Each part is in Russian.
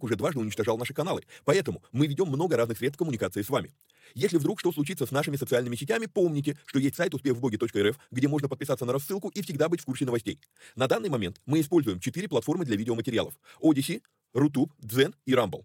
уже дважды уничтожал наши каналы. Поэтому мы ведем много разных средств коммуникации с вами. Если вдруг что случится с нашими социальными сетями, помните, что есть сайт успехвбоге.рф, где можно подписаться на рассылку и всегда быть в курсе новостей. На данный момент мы используем четыре платформы для видеоматериалов. Odyssey, Рутуб, Дзен и Rumble.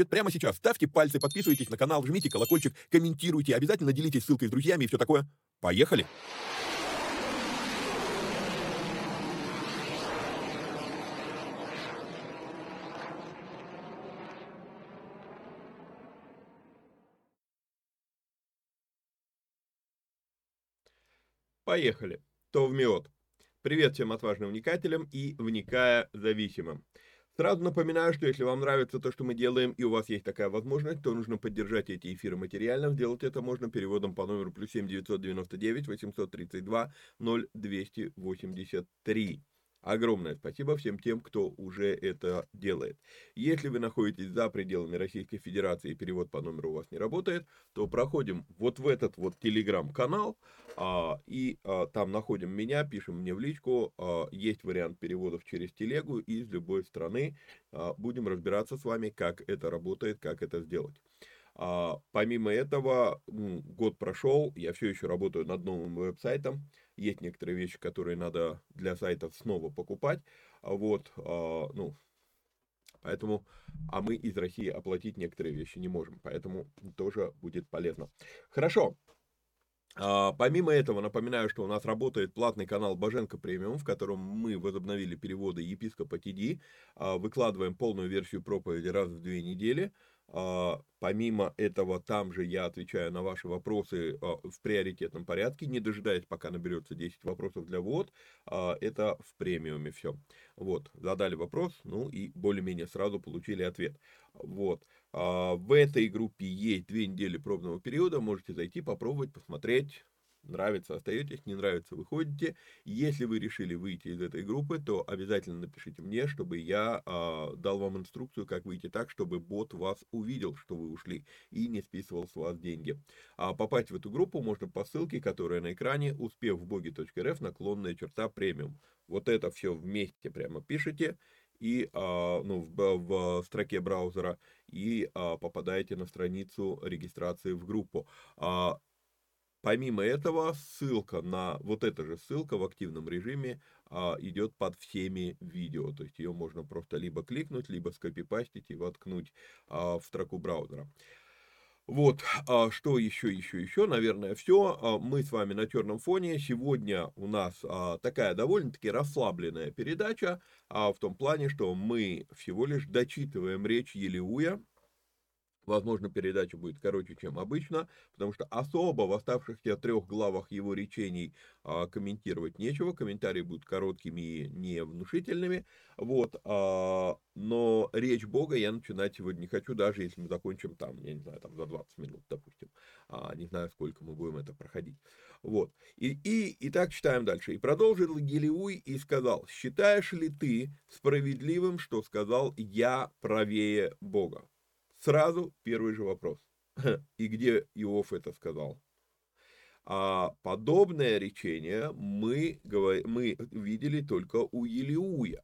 прямо сейчас ставьте пальцы, подписывайтесь на канал, жмите колокольчик, комментируйте, обязательно делитесь ссылкой с друзьями и все такое. Поехали! Поехали. Товмиот. Привет всем отважным вникателям и вникая зависимым. Сразу напоминаю, что если вам нравится то, что мы делаем, и у вас есть такая возможность, то нужно поддержать эти эфиры материально. Сделать это можно переводом по номеру плюс 7 999 832 0283. Огромное спасибо всем тем, кто уже это делает. Если вы находитесь за пределами Российской Федерации и перевод по номеру у вас не работает, то проходим вот в этот вот телеграм-канал а, и а, там находим меня, пишем мне в личку. А, есть вариант переводов через телегу из любой страны. А, будем разбираться с вами, как это работает, как это сделать. А, помимо этого, год прошел, я все еще работаю над новым веб-сайтом. Есть некоторые вещи, которые надо для сайтов снова покупать. А вот, а, ну, Поэтому, а мы из России оплатить некоторые вещи не можем, поэтому тоже будет полезно. Хорошо. А, помимо этого, напоминаю, что у нас работает платный канал Боженко Премиум, в котором мы возобновили переводы епископа ТД, выкладываем полную версию проповеди раз в две недели. А, помимо этого, там же я отвечаю на ваши вопросы а, в приоритетном порядке, не дожидаясь, пока наберется 10 вопросов для ввод. А, это в премиуме все. Вот, задали вопрос, ну и более-менее сразу получили ответ. Вот. В этой группе есть две недели пробного периода, можете зайти, попробовать, посмотреть, Нравится, остаетесь, не нравится, выходите. Если вы решили выйти из этой группы, то обязательно напишите мне, чтобы я э, дал вам инструкцию, как выйти так, чтобы бот вас увидел, что вы ушли, и не списывал с вас деньги. А попасть в эту группу можно по ссылке, которая на экране, успев в боге.рф, наклонная черта премиум. Вот это все вместе прямо пишите, и а, ну, в, в строке браузера и а, попадаете на страницу регистрации в группу. Помимо этого, ссылка на вот эта же ссылка в активном режиме а, идет под всеми видео. То есть ее можно просто либо кликнуть, либо скопипастить и воткнуть а, в строку браузера. Вот, а что еще, еще, еще, наверное, все. А, мы с вами на черном фоне. Сегодня у нас а, такая довольно-таки расслабленная передача, а, в том плане, что мы всего лишь дочитываем речь Елеуя, Возможно, передача будет короче, чем обычно, потому что особо в оставшихся трех главах его речений а, комментировать нечего. Комментарии будут короткими и невнушительными. Вот, а, но речь Бога я начинать сегодня не хочу, даже если мы закончим там, я не знаю, там за 20 минут, допустим. А, не знаю, сколько мы будем это проходить. Вот. И, и, и так читаем дальше. «И продолжил Гелиуй и сказал, считаешь ли ты справедливым, что сказал я правее Бога?» Сразу первый же вопрос. И где Иов это сказал? А подобное речение мы, мы видели только у Елиуя.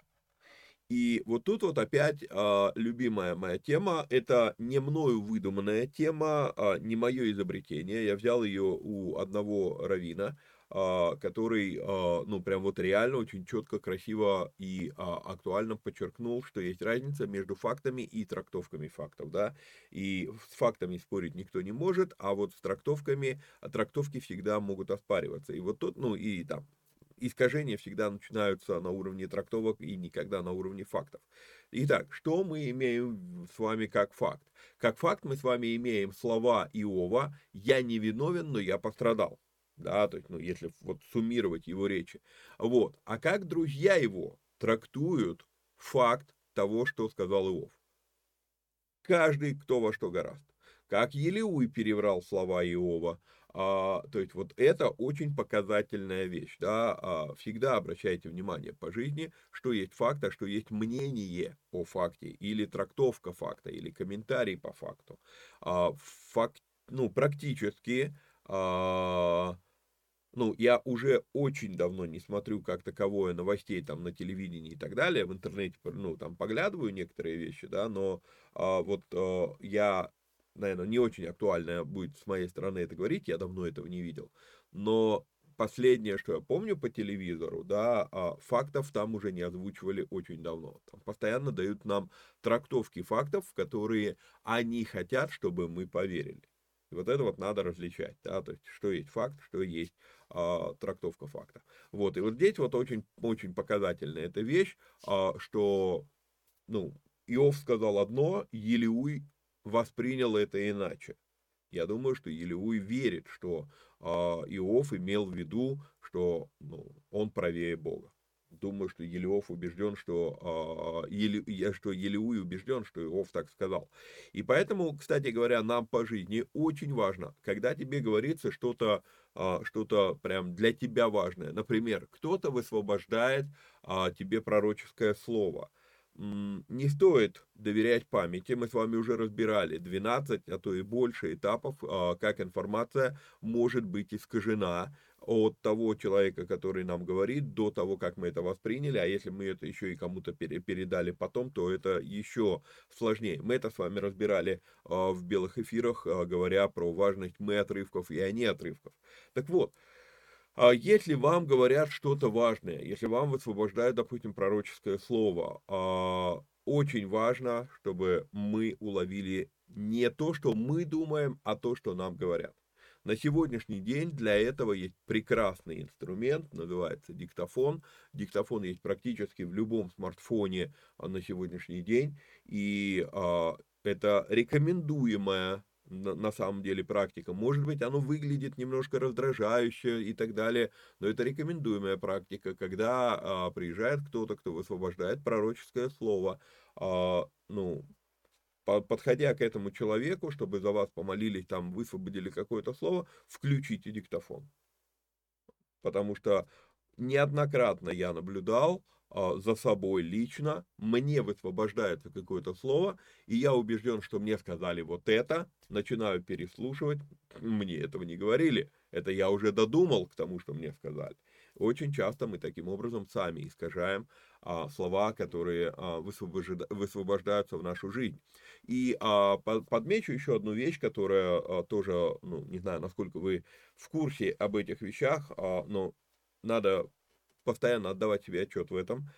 И вот тут вот опять а, любимая моя тема, это не мною выдуманная тема, а, не мое изобретение. Я взял ее у одного равина, который, а, ну, прям вот реально очень четко, красиво и а, актуально подчеркнул, что есть разница между фактами и трактовками фактов, да, и с фактами спорить никто не может, а вот с трактовками, трактовки всегда могут оспариваться, и вот тут, ну, и там, искажения всегда начинаются на уровне трактовок и никогда на уровне фактов. Итак, что мы имеем с вами как факт? Как факт мы с вами имеем слова Иова «я не виновен, но я пострадал» да, то есть, ну, если вот суммировать его речи. Вот. А как друзья его трактуют факт того, что сказал Иов? Каждый, кто во что гораст. Как Елеуй переврал слова Иова, а, то есть вот это очень показательная вещь, да, а, всегда обращайте внимание по жизни, что есть факт, а что есть мнение о факте, или трактовка факта, или комментарий по факту. А, факт, ну, практически а, ну, я уже очень давно не смотрю как таковое новостей там на телевидении и так далее, в интернете, ну, там поглядываю некоторые вещи, да, но а, вот а, я, наверное, не очень актуально будет с моей стороны это говорить, я давно этого не видел, но последнее, что я помню по телевизору, да, а, фактов там уже не озвучивали очень давно. Там постоянно дают нам трактовки фактов, в которые они хотят, чтобы мы поверили. И вот это вот надо различать, да, то есть что есть факт, что есть а, трактовка факта. Вот, и вот здесь вот очень, очень показательная эта вещь, а, что, ну, Иов сказал одно, Елеуй воспринял это иначе. Я думаю, что Елеуй верит, что а, Иов имел в виду, что ну, он правее Бога думаю, что Елеов убежден, что, э, Еле, что Елеуй убежден, что Иов так сказал. И поэтому, кстати говоря, нам по жизни очень важно, когда тебе говорится что-то, что-то прям для тебя важное. Например, кто-то высвобождает э, тебе пророческое слово. Не стоит доверять памяти, мы с вами уже разбирали 12, а то и больше этапов, как информация может быть искажена, от того человека, который нам говорит, до того, как мы это восприняли, а если мы это еще и кому-то передали потом, то это еще сложнее. Мы это с вами разбирали а, в белых эфирах, а, говоря про важность мы отрывков и они отрывков. Так вот, а если вам говорят что-то важное, если вам высвобождают, допустим, пророческое слово, очень важно, чтобы мы уловили не то, что мы думаем, а то, что нам говорят. На сегодняшний день для этого есть прекрасный инструмент, называется диктофон. Диктофон есть практически в любом смартфоне а, на сегодняшний день. И а, это рекомендуемая на, на самом деле практика. Может быть, оно выглядит немножко раздражающе и так далее, но это рекомендуемая практика, когда а, приезжает кто-то, кто высвобождает пророческое слово, а, ну, подходя к этому человеку, чтобы за вас помолились, там, высвободили какое-то слово, включите диктофон. Потому что неоднократно я наблюдал за собой лично, мне высвобождается какое-то слово, и я убежден, что мне сказали вот это, начинаю переслушивать, мне этого не говорили, это я уже додумал к тому, что мне сказали. Очень часто мы таким образом сами искажаем а, слова, которые а, высвобожда, высвобождаются в нашу жизнь. И а, подмечу еще одну вещь, которая а, тоже, ну, не знаю, насколько вы в курсе об этих вещах, а, но надо постоянно отдавать себе отчет в этом.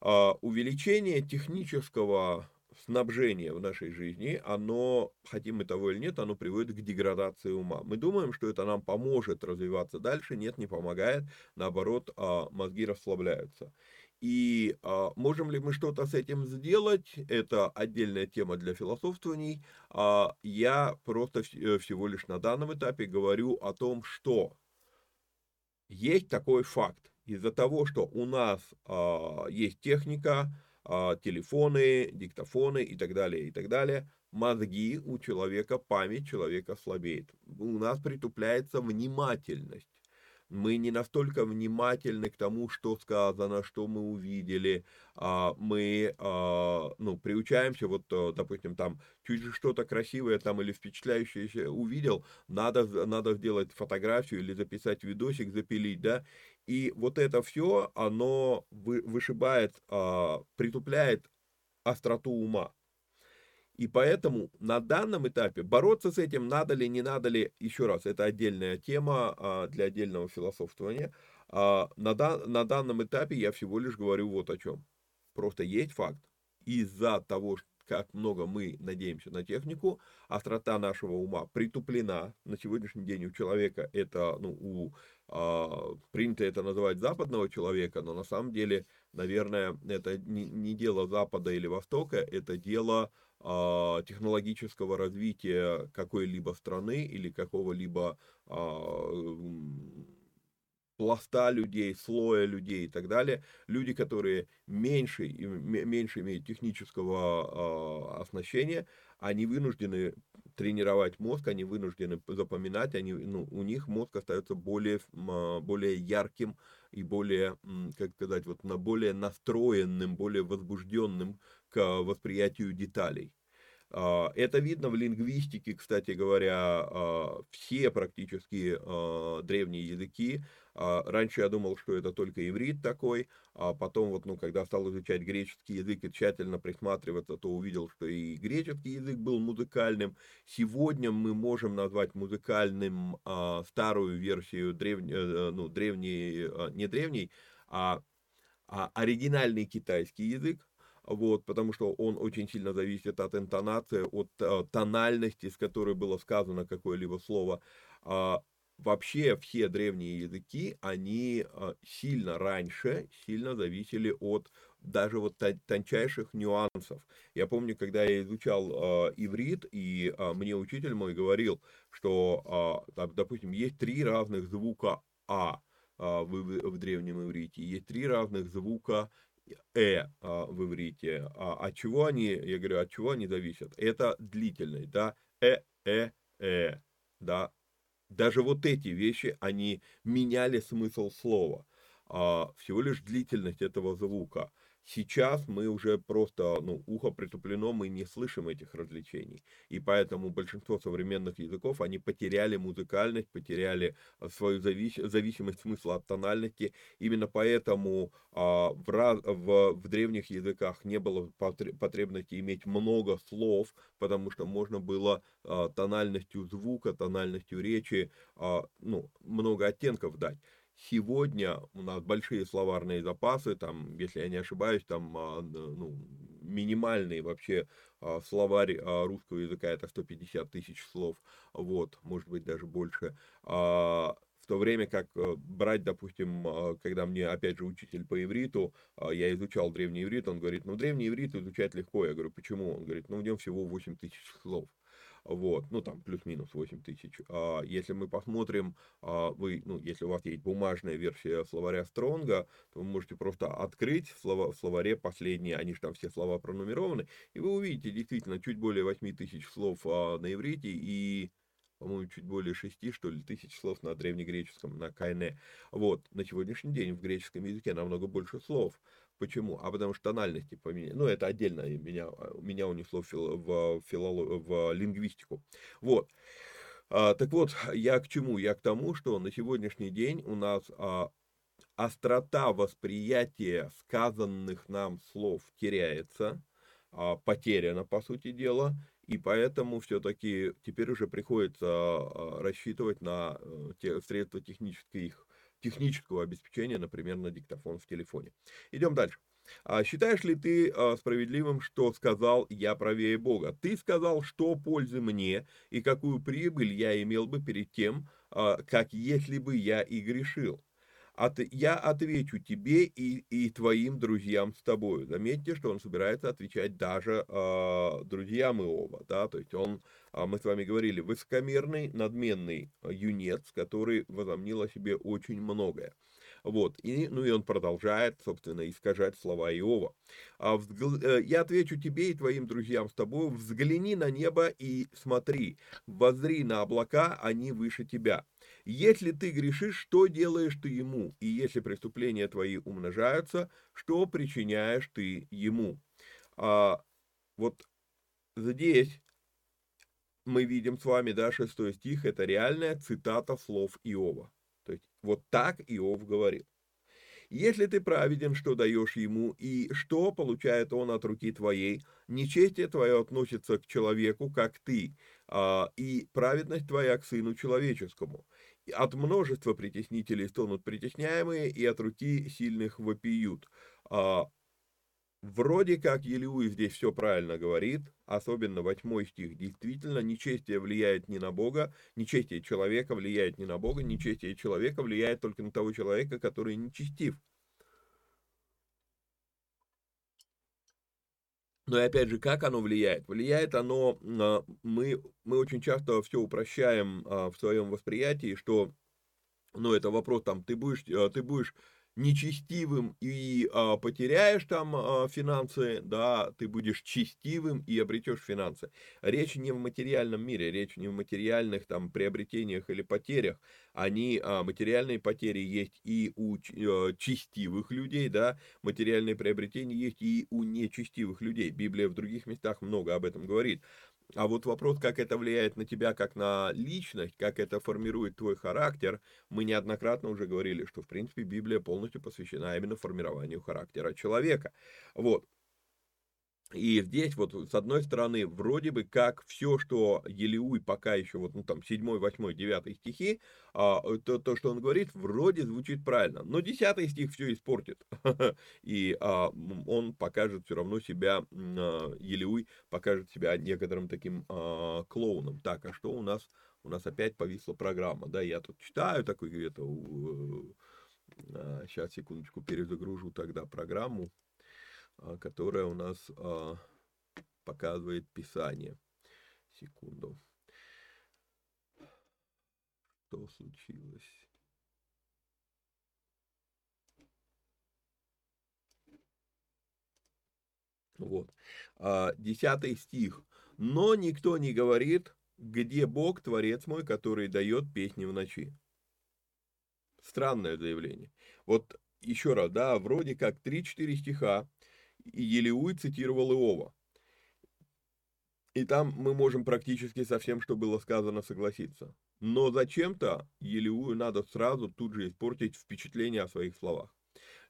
А, увеличение технического снабжение в нашей жизни, оно, хотим мы того или нет, оно приводит к деградации ума. Мы думаем, что это нам поможет развиваться дальше, нет, не помогает, наоборот, а, мозги расслабляются. И а, можем ли мы что-то с этим сделать, это отдельная тема для философствований. А, я просто э, всего лишь на данном этапе говорю о том, что есть такой факт. Из-за того, что у нас есть техника, а, телефоны, диктофоны и так далее, и так далее, мозги у человека, память человека слабеет. У нас притупляется внимательность мы не настолько внимательны к тому, что сказано, что мы увидели, а, мы, а, ну, приучаемся, вот, э, допустим, там, чуть что-то красивое там или впечатляющее увидел, надо, надо сделать фотографию или записать видосик, запилить, да, и вот это все, оно вышибает, а, притупляет остроту ума. И поэтому на данном этапе бороться с этим надо ли, не надо ли, еще раз, это отдельная тема а, для отдельного философствования. А, на, дан, на данном этапе я всего лишь говорю вот о чем. Просто есть факт. Из-за того, как много мы надеемся на технику, острота нашего ума притуплена. На сегодняшний день у человека это, ну, у, а, принято это называть западного человека, но на самом деле, наверное, это не, не дело Запада или Востока, это дело а, технологического развития какой-либо страны или какого-либо а, пласта людей, слоя людей и так далее, люди, которые меньше, меньше имеют технического э, оснащения, они вынуждены тренировать мозг, они вынуждены запоминать, они, ну, у них мозг остается более, более ярким и более, как сказать, вот, на более настроенным, более возбужденным к восприятию деталей. А, это видно в лингвистике, кстати говоря, а, все практически а, древние языки. Раньше я думал, что это только иврит такой, а потом вот, ну, когда стал изучать греческий язык и тщательно присматриваться, то увидел, что и греческий язык был музыкальным. Сегодня мы можем назвать музыкальным старую версию древней, э, ну, древней, не древней, а оригинальный китайский язык, вот, потому что он очень сильно зависит от интонации, от э, тональности, с которой было сказано какое-либо слово. А, вообще все древние языки, они а, сильно раньше, сильно зависели от даже вот тончайших нюансов. Я помню, когда я изучал э, иврит, и э, мне учитель мой говорил, что, э, допустим, есть три разных звука «а» в, в древнем иврите, есть три разных звука э а, в иврите. А от чего они, я говорю, от чего они зависят? Это длительность, да, э, э, э, да. Даже вот эти вещи, они меняли смысл слова. А, всего лишь длительность этого звука. Сейчас мы уже просто, ну, ухо притуплено, мы не слышим этих развлечений. И поэтому большинство современных языков, они потеряли музыкальность, потеряли а, свою завис зависимость смысла от тональности. Именно поэтому а, в, в, в древних языках не было потребности иметь много слов, потому что можно было а, тональностью звука, тональностью речи, а, ну, много оттенков дать. Сегодня у нас большие словарные запасы, там, если я не ошибаюсь, там а, ну, минимальный вообще а, словарь а, русского языка это 150 тысяч слов, вот, может быть даже больше. В то время как э, брать, допустим, когда мне, опять же, учитель по ивриту, я изучал древний иврит, он говорит, ну, древний иврит изучать легко. Я говорю, почему? Он говорит, ну, в нем всего 8 тысяч слов вот, ну там плюс-минус 8 тысяч. А если мы посмотрим, а, вы, ну, если у вас есть бумажная версия словаря Стронга, то вы можете просто открыть в, в словаре последние, они же там все слова пронумерованы, и вы увидите действительно чуть более 8 тысяч слов а, на иврите и по-моему, чуть более 6, что ли, тысяч слов на древнегреческом, на кайне. Вот, на сегодняшний день в греческом языке намного больше слов. Почему? А потому что тональности поменяли. Ну, это отдельно меня, меня унесло в, фил, в, филолог, в лингвистику. Вот. А, так вот, я к чему? Я к тому, что на сегодняшний день у нас а, острота восприятия сказанных нам слов теряется, а, потеряна, по сути дела, и поэтому все-таки теперь уже приходится а, рассчитывать на э, те средства технических, технического обеспечения, например, на диктофон в телефоне. Идем дальше. А считаешь ли ты а, справедливым, что сказал «я правее Бога»? Ты сказал, что пользы мне и какую прибыль я имел бы перед тем, а, как если бы я и грешил. От, я отвечу тебе и, и твоим друзьям с тобою. Заметьте, что он собирается отвечать даже э, друзьям Иова, да, то есть он, э, мы с вами говорили, высокомерный, надменный юнец, который возомнил о себе очень многое. Вот, и, ну и он продолжает, собственно, искажать слова Иова. А взгл... Э, «Я отвечу тебе и твоим друзьям с тобой, взгляни на небо и смотри, воззри на облака, они выше тебя. Если ты грешишь, что делаешь ты ему? И если преступления твои умножаются, что причиняешь ты ему?» а, Вот здесь мы видим с вами, да, шестой стих, это реальная цитата слов Иова. То есть вот так Иов говорил. Если ты праведен, что даешь ему, и что получает он от руки твоей, нечестие твое относится к человеку, как ты, а, и праведность твоя к сыну человеческому. От множества притеснителей стонут притесняемые, и от руки сильных вопиют. А, Вроде как Елеуи здесь все правильно говорит, особенно восьмой стих. Действительно, нечестие влияет не на Бога, нечестие человека влияет не на Бога, нечестие человека влияет только на того человека, который нечестив. Но и опять же, как оно влияет? Влияет оно, мы, мы очень часто все упрощаем а, в своем восприятии, что, ну, это вопрос там, ты будешь, а, ты будешь нечестивым и а, потеряешь там а, финансы, да, ты будешь честивым и обретешь финансы. Речь не в материальном мире, речь не в материальных там приобретениях или потерях. Они, а, материальные потери есть и у а, честивых людей, да, материальные приобретения есть и у нечестивых людей. Библия в других местах много об этом говорит. А вот вопрос, как это влияет на тебя как на личность, как это формирует твой характер, мы неоднократно уже говорили, что, в принципе, Библия полностью посвящена именно формированию характера человека. Вот. И здесь вот с одной стороны вроде бы как все, что Елеуй пока еще вот ну там 7, 8, 9 стихи, а, то, то, что он говорит, вроде звучит правильно. Но 10 стих все испортит. И а, он покажет все равно себя, а, Елеуй покажет себя некоторым таким а, клоуном. Так, а что у нас? У нас опять повисла программа. Да, я тут читаю такой где-то... Сейчас, а, секундочку, перезагружу тогда программу. А, которая у нас а, показывает Писание. Секунду. Что случилось? Вот. А, десятый стих. «Но никто не говорит, где Бог, Творец мой, который дает песни в ночи». Странное заявление. Вот еще раз, да, вроде как 3-4 стиха, и Елеуй цитировал Иова. И там мы можем практически со всем, что было сказано, согласиться. Но зачем-то Елеую надо сразу тут же испортить впечатление о своих словах.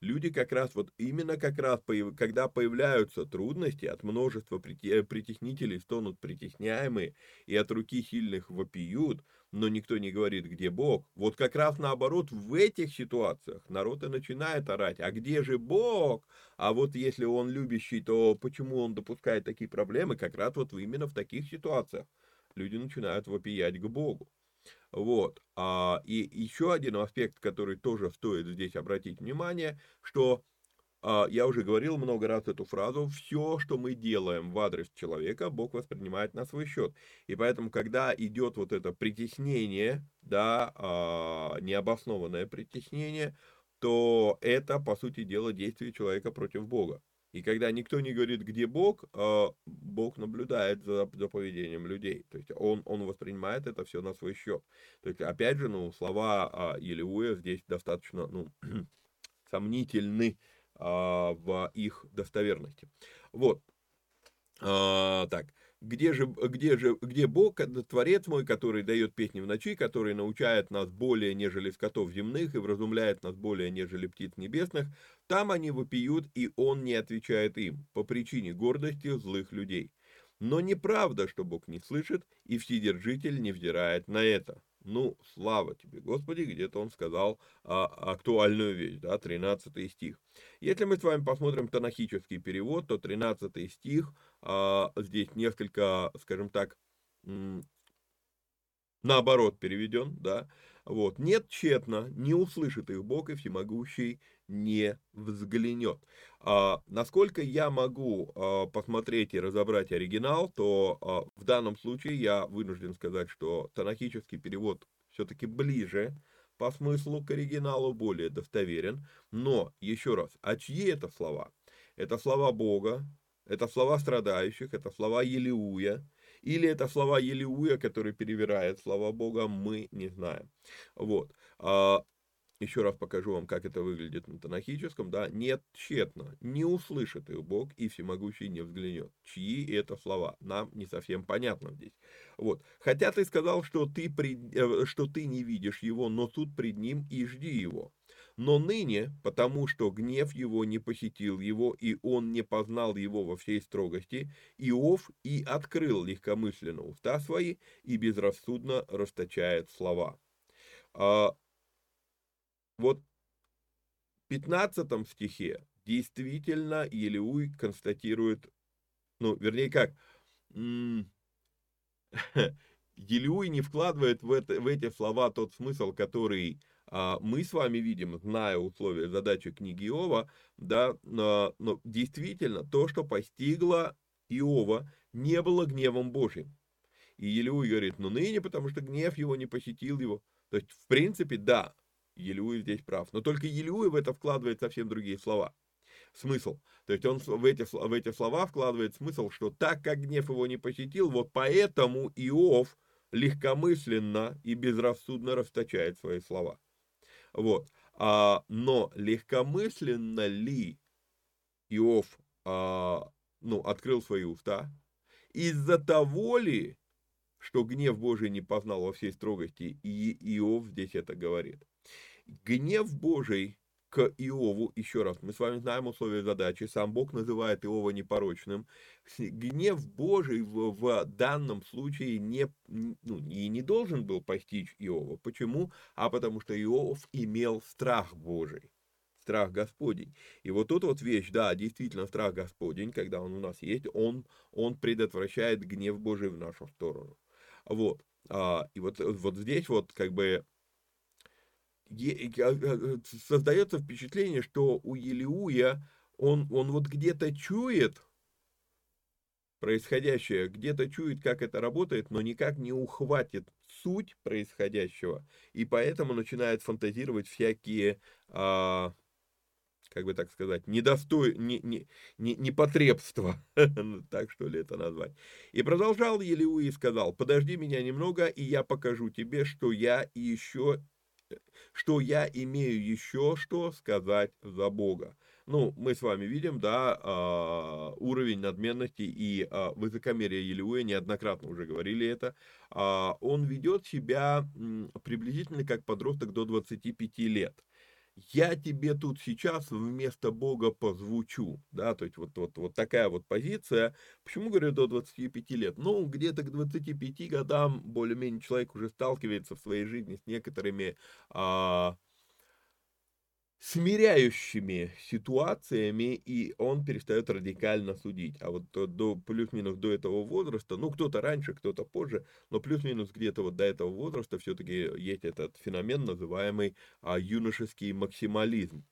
Люди как раз, вот именно как раз, когда появляются трудности, от множества притеснителей стонут притесняемые, и от руки сильных вопиют, но никто не говорит, где Бог. Вот как раз наоборот, в этих ситуациях народ и начинает орать, а где же Бог? А вот если он любящий, то почему он допускает такие проблемы? Как раз вот именно в таких ситуациях люди начинают вопиять к Богу. Вот. А, и еще один аспект, который тоже стоит здесь обратить внимание, что а, я уже говорил много раз эту фразу, все, что мы делаем в адрес человека, Бог воспринимает на свой счет. И поэтому, когда идет вот это притеснение, да, а, необоснованное притеснение, то это, по сути дела, действие человека против Бога. И когда никто не говорит, где Бог, а, Бог наблюдает за, за поведением людей. То есть он, он воспринимает это все на свой счет. То есть, опять же, ну, слова Елеуя здесь достаточно ну, сомнительны а, в их достоверности. Вот. А, так, где же, где же, где Бог, Творец мой, который дает песни в ночи, который научает нас более, нежели скотов земных, и вразумляет нас более, нежели птиц небесных, там они вопиют, и он не отвечает им, по причине гордости злых людей. Но неправда, что Бог не слышит, и Вседержитель не взирает на это. Ну, слава тебе, Господи, где-то он сказал а, актуальную вещь, да, 13 стих. Если мы с вами посмотрим тонахический перевод, то 13 стих здесь несколько, скажем так, наоборот переведен, да, вот, нет тщетно, не услышит их Бог и всемогущий не взглянет. А, насколько я могу а, посмотреть и разобрать оригинал, то а, в данном случае я вынужден сказать, что танахический перевод все-таки ближе по смыслу к оригиналу, более достоверен. Но, еще раз, а чьи это слова? Это слова Бога, это слова страдающих, это слова Елиуя, или это слова Елиуя, который перевирает слова Бога, мы не знаем. Вот. А, еще раз покажу вам, как это выглядит на танахическом, да, нет, тщетно, не услышит их Бог, и всемогущий не взглянет. Чьи это слова? Нам не совсем понятно здесь. Вот. Хотя ты сказал, что ты, пред, э, что ты не видишь его, но тут пред ним и жди его. Но ныне, потому что гнев его не посетил его, и он не познал его во всей строгости, Иов и открыл легкомысленно уста свои и безрассудно расточает слова. А, вот в 15 стихе действительно Елеуй констатирует, ну, вернее как, Елеуй не вкладывает в, это, в эти слова тот смысл, который мы с вами видим, зная условия задачи книги Иова, да, но, но действительно то, что постигло Иова, не было гневом Божьим. И Елеуй говорит, ну ныне, потому что гнев его не посетил его. То есть, в принципе, да, Елеуй здесь прав. Но только Елеуй в это вкладывает совсем другие слова. Смысл. То есть он в эти, в эти слова вкладывает смысл, что так как гнев его не посетил, вот поэтому Иов легкомысленно и безрассудно расточает свои слова. Вот. А, но легкомысленно ли Иов а, ну, открыл свои уста? Из-за того ли, что гнев Божий не познал во всей строгости, и Иов здесь это говорит. Гнев Божий к Иову, еще раз, мы с вами знаем условия задачи, сам Бог называет Иова непорочным. Гнев Божий в, в данном случае не, ну, и не должен был постичь Иова. Почему? А потому что Иов имел страх Божий страх Господень. И вот тут вот вещь, да, действительно страх Господень, когда он у нас есть, он, он предотвращает гнев Божий в нашу сторону. Вот. А, и вот, вот здесь вот как бы создается впечатление, что у Елиуя он, он вот где-то чует происходящее, где-то чует, как это работает, но никак не ухватит суть происходящего, и поэтому начинает фантазировать всякие, а, как бы так сказать, недостой, не, не, не, непотребства, так что ли это назвать. И продолжал Елиу и сказал, подожди меня немного, и я покажу тебе, что я еще что я имею еще что сказать за Бога. Ну, мы с вами видим, да, а, уровень надменности и а, высокомерия Елеуя, неоднократно уже говорили это, а, он ведет себя приблизительно как подросток до 25 лет я тебе тут сейчас вместо Бога позвучу, да, то есть вот, вот, вот такая вот позиция. Почему говорю до 25 лет? Ну, где-то к 25 годам более-менее человек уже сталкивается в своей жизни с некоторыми а, смиряющими ситуациями, и он перестает радикально судить. А вот до, плюс-минус до этого возраста, ну, кто-то раньше, кто-то позже, но плюс-минус где-то вот до этого возраста все-таки есть этот феномен, называемый а, юношеский максимализм.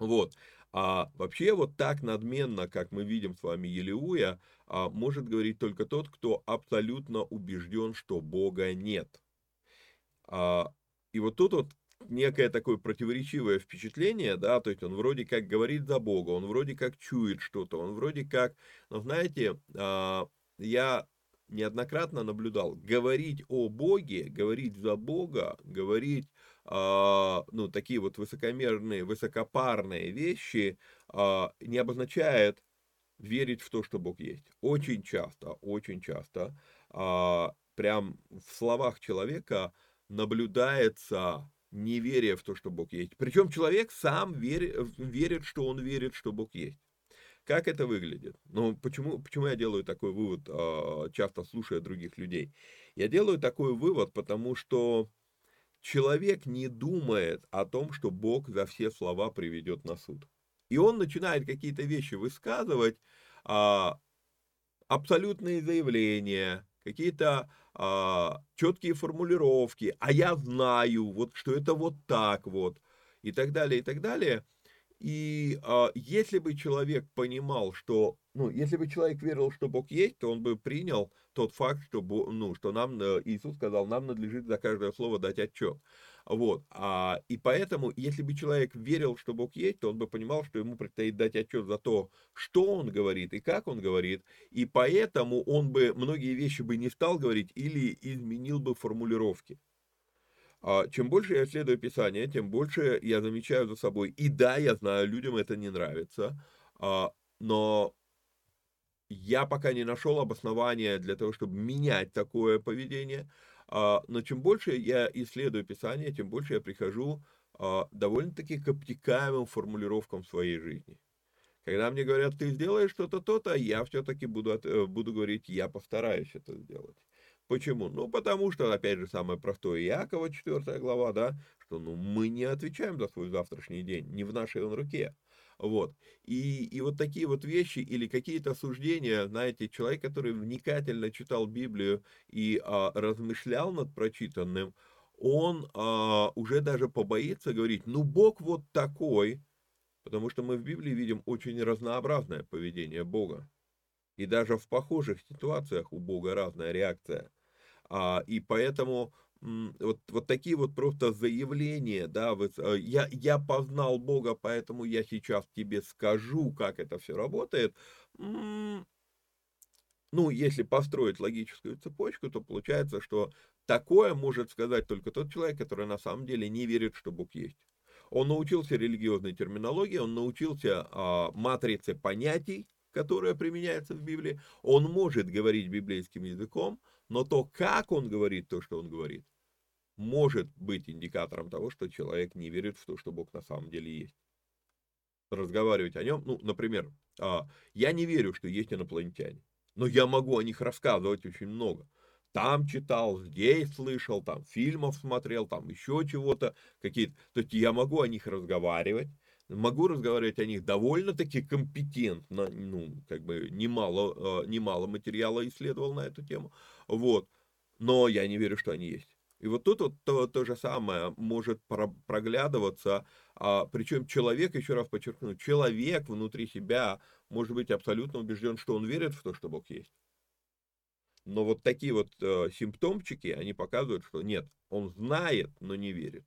Вот. А вообще вот так надменно, как мы видим с вами Елеуя, а, может говорить только тот, кто абсолютно убежден, что Бога нет. А, и вот тут вот некое такое противоречивое впечатление, да, то есть он вроде как говорит за Бога, он вроде как чует что-то, он вроде как, но знаете, а, я неоднократно наблюдал, говорить о Боге, говорить за Бога, говорить, а, ну, такие вот высокомерные, высокопарные вещи а, не обозначает верить в то, что Бог есть. Очень часто, очень часто, прям в словах человека наблюдается неверие в то, что Бог есть. Причем человек сам верит, верит, что он верит, что Бог есть. Как это выглядит? Ну, почему, почему я делаю такой вывод, а, часто слушая других людей? Я делаю такой вывод, потому что человек не думает о том, что Бог за все слова приведет на суд. И он начинает какие-то вещи высказывать, а, абсолютные заявления, какие-то а, четкие формулировки, а я знаю, вот что это вот так вот, и так далее, и так далее. И а, если бы человек понимал, что, ну, если бы человек верил, что Бог есть, то он бы принял тот факт, что, ну, что нам, э, Иисус сказал, нам надлежит за каждое слово дать отчет. Вот. А, и поэтому, если бы человек верил, что Бог есть, то он бы понимал, что ему предстоит дать отчет за то, что он говорит и как он говорит. И поэтому он бы многие вещи бы не стал говорить или изменил бы формулировки. А, чем больше я исследую Писание, тем больше я замечаю за собой. И да, я знаю, людям это не нравится, а, но я пока не нашел обоснования для того, чтобы менять такое поведение. А, но чем больше я исследую Писание, тем больше я прихожу а, довольно-таки к обтекаемым формулировкам своей жизни. Когда мне говорят, ты сделаешь что-то то-то, я все-таки буду, э, буду говорить, я постараюсь это сделать. Почему? Ну, потому что, опять же, самое простое Иакова, 4 глава, да, что ну, мы не отвечаем за свой завтрашний день, не в нашей он руке. Вот. И, и вот такие вот вещи или какие-то суждения, знаете, человек, который вникательно читал Библию и а, размышлял над прочитанным, он а, уже даже побоится говорить, ну Бог вот такой, потому что мы в Библии видим очень разнообразное поведение Бога. И даже в похожих ситуациях у Бога разная реакция. А, и поэтому вот, вот такие вот просто заявления, да, вот, э, я, я познал Бога, поэтому я сейчас тебе скажу, как это все работает, ну, если построить логическую цепочку, то получается, что такое может сказать только тот человек, который на самом деле не верит, что Бог есть. Он научился религиозной терминологии, он научился а, матрице понятий, которая применяется в Библии, он может говорить библейским языком, но то, как он говорит то, что он говорит, может быть индикатором того, что человек не верит в то, что Бог на самом деле есть. Разговаривать о нем, ну, например, а, я не верю, что есть инопланетяне, но я могу о них рассказывать очень много. Там читал, здесь слышал, там фильмов смотрел, там еще чего-то, какие-то. То есть я могу о них разговаривать, могу разговаривать о них довольно-таки компетентно, ну, как бы немало, а, немало материала исследовал на эту тему, вот, но я не верю, что они есть. И вот тут вот то, то же самое может проглядываться, а, причем человек, еще раз подчеркну, человек внутри себя может быть абсолютно убежден, что он верит в то, что Бог есть. Но вот такие вот э, симптомчики, они показывают, что нет, он знает, но не верит.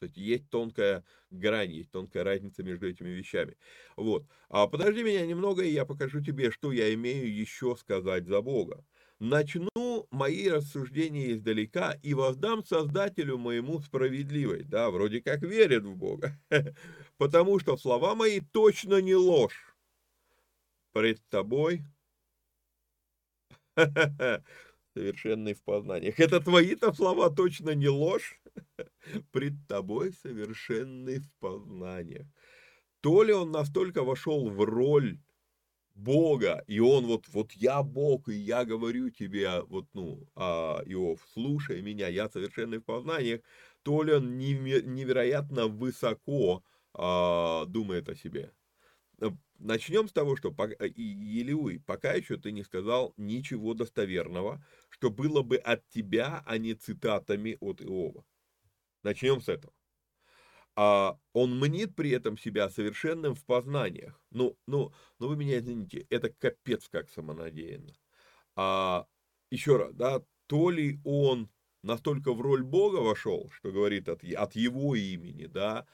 То есть есть тонкая грань, есть тонкая разница между этими вещами. Вот. А подожди меня немного, и я покажу тебе, что я имею еще сказать за Бога. Начну мои рассуждения издалека и воздам Создателю моему справедливость. Да, вроде как верит в Бога. Потому что слова мои точно не ложь. Пред тобой совершенный в познаниях. Это твои-то слова точно не ложь? Пред тобой совершенный в познаниях. То ли он настолько вошел в роль Бога, и он вот, вот я Бог, и я говорю тебе, вот, ну, а, Иов, слушай меня, я совершенный в познаниях, то ли он невероятно высоко а, думает о себе. Э, начнем с того, что Елеуй, пока еще ты не сказал ничего достоверного, что было бы от тебя, а не цитатами от Иова. Начнем с этого а он мнит при этом себя совершенным в познаниях. Ну, ну, ну вы меня извините, это капец как самонадеянно. А еще раз, да, то ли он настолько в роль Бога вошел, что говорит от, от его имени, да,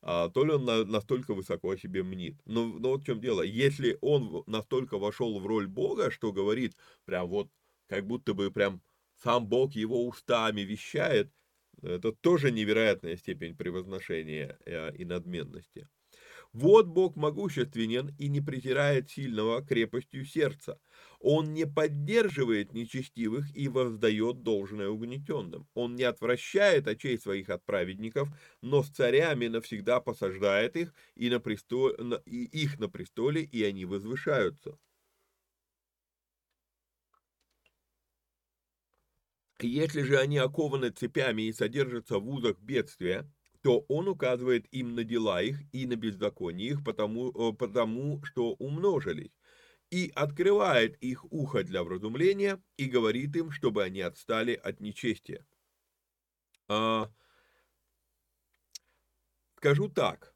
а, то ли он на, настолько высоко о себе мнит. Но, но вот в чем дело, если он настолько вошел в роль Бога, что говорит прям вот, как будто бы прям сам Бог его устами вещает, это тоже невероятная степень превозношения э, и надменности. Вот Бог могущественен и не презирает сильного крепостью сердца. Он не поддерживает нечестивых и воздает должное угнетенным. Он не отвращает очей своих от праведников, но с царями навсегда посаждает их и, на престол, и их на престоле, и они возвышаются. Если же они окованы цепями и содержатся в узах бедствия, то он указывает им на дела их и на беззаконие их, потому, э, потому что умножились, и открывает их ухо для вразумления и говорит им, чтобы они отстали от нечестия. А, скажу так,